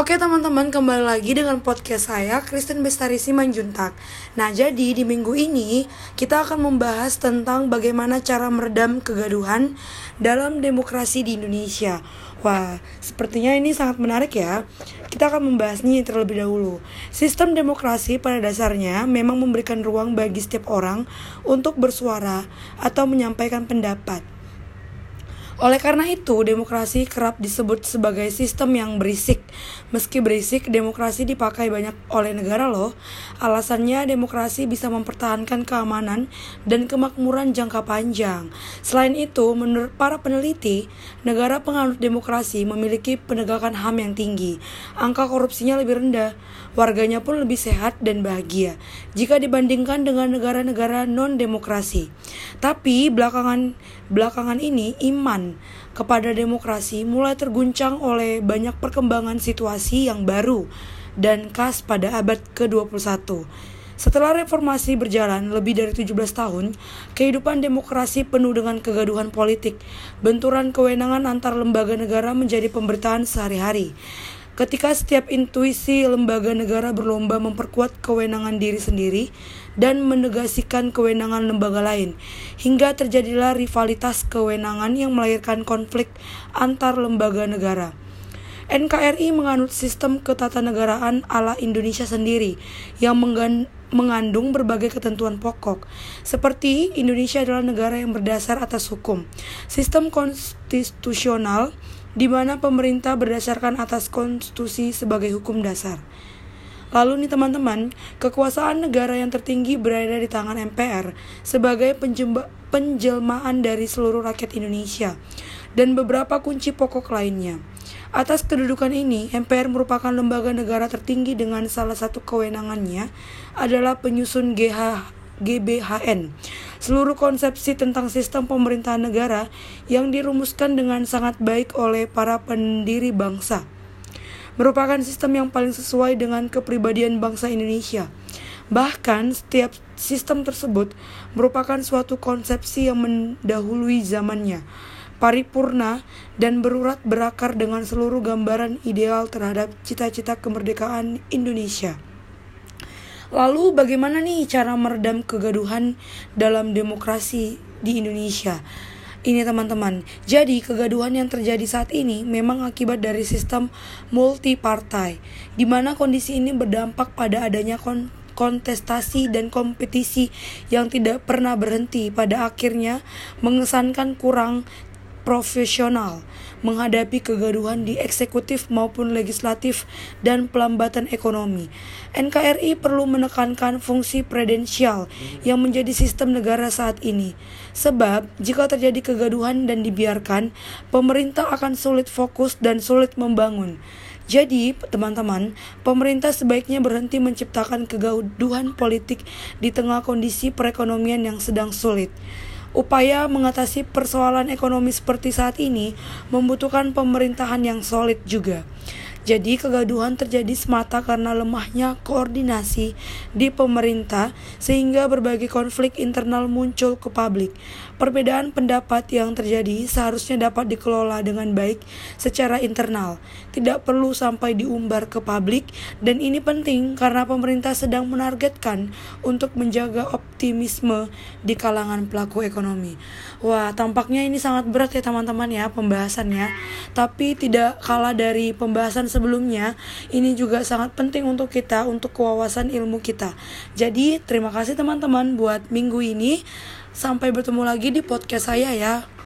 Oke teman-teman kembali lagi dengan podcast saya Kristen Bestari Simanjuntak Nah jadi di minggu ini kita akan membahas tentang bagaimana cara meredam kegaduhan dalam demokrasi di Indonesia. Wah sepertinya ini sangat menarik ya. Kita akan membahasnya terlebih dahulu. Sistem demokrasi pada dasarnya memang memberikan ruang bagi setiap orang untuk bersuara atau menyampaikan pendapat oleh karena itu, demokrasi kerap disebut sebagai sistem yang berisik. Meski berisik, demokrasi dipakai banyak oleh negara loh. Alasannya demokrasi bisa mempertahankan keamanan dan kemakmuran jangka panjang. Selain itu, menurut para peneliti, negara penganut demokrasi memiliki penegakan HAM yang tinggi. Angka korupsinya lebih rendah, warganya pun lebih sehat dan bahagia jika dibandingkan dengan negara-negara non-demokrasi. Tapi belakangan belakangan ini iman kepada demokrasi mulai terguncang oleh banyak perkembangan situasi yang baru dan khas pada abad ke-21. Setelah reformasi berjalan lebih dari 17 tahun, kehidupan demokrasi penuh dengan kegaduhan politik, benturan kewenangan antar lembaga negara menjadi pemberitaan sehari-hari. Ketika setiap intuisi lembaga negara berlomba memperkuat kewenangan diri sendiri dan menegasikan kewenangan lembaga lain, hingga terjadilah rivalitas kewenangan yang melahirkan konflik antar lembaga negara. NKRI menganut sistem ketatanegaraan ala Indonesia sendiri yang mengandung berbagai ketentuan pokok, seperti Indonesia adalah negara yang berdasar atas hukum, sistem konstitusional, di mana pemerintah berdasarkan atas konstitusi sebagai hukum dasar. Lalu nih teman-teman, kekuasaan negara yang tertinggi berada di tangan MPR sebagai penjelmaan dari seluruh rakyat Indonesia dan beberapa kunci pokok lainnya. Atas kedudukan ini, MPR merupakan lembaga negara tertinggi dengan salah satu kewenangannya adalah penyusun GH GBHN. Seluruh konsepsi tentang sistem pemerintahan negara yang dirumuskan dengan sangat baik oleh para pendiri bangsa merupakan sistem yang paling sesuai dengan kepribadian bangsa Indonesia. Bahkan setiap sistem tersebut merupakan suatu konsepsi yang mendahului zamannya, paripurna dan berurat berakar dengan seluruh gambaran ideal terhadap cita-cita kemerdekaan Indonesia. Lalu bagaimana nih cara meredam kegaduhan dalam demokrasi di Indonesia? Ini teman-teman, jadi kegaduhan yang terjadi saat ini memang akibat dari sistem multi partai, di mana kondisi ini berdampak pada adanya kon kontestasi dan kompetisi yang tidak pernah berhenti pada akhirnya mengesankan kurang profesional menghadapi kegaduhan di eksekutif maupun legislatif dan pelambatan ekonomi. NKRI perlu menekankan fungsi prudensial yang menjadi sistem negara saat ini. Sebab, jika terjadi kegaduhan dan dibiarkan, pemerintah akan sulit fokus dan sulit membangun. Jadi, teman-teman, pemerintah sebaiknya berhenti menciptakan kegaduhan politik di tengah kondisi perekonomian yang sedang sulit. Upaya mengatasi persoalan ekonomi seperti saat ini membutuhkan pemerintahan yang solid juga. Jadi kegaduhan terjadi semata karena lemahnya koordinasi di pemerintah sehingga berbagai konflik internal muncul ke publik. Perbedaan pendapat yang terjadi seharusnya dapat dikelola dengan baik secara internal, tidak perlu sampai diumbar ke publik dan ini penting karena pemerintah sedang menargetkan untuk menjaga optimisme di kalangan pelaku ekonomi. Wah, tampaknya ini sangat berat ya teman-teman ya pembahasannya, tapi tidak kalah dari pembahasan sebelumnya, ini juga sangat penting untuk kita, untuk kewawasan ilmu kita. Jadi, terima kasih teman-teman buat minggu ini. Sampai bertemu lagi di podcast saya ya.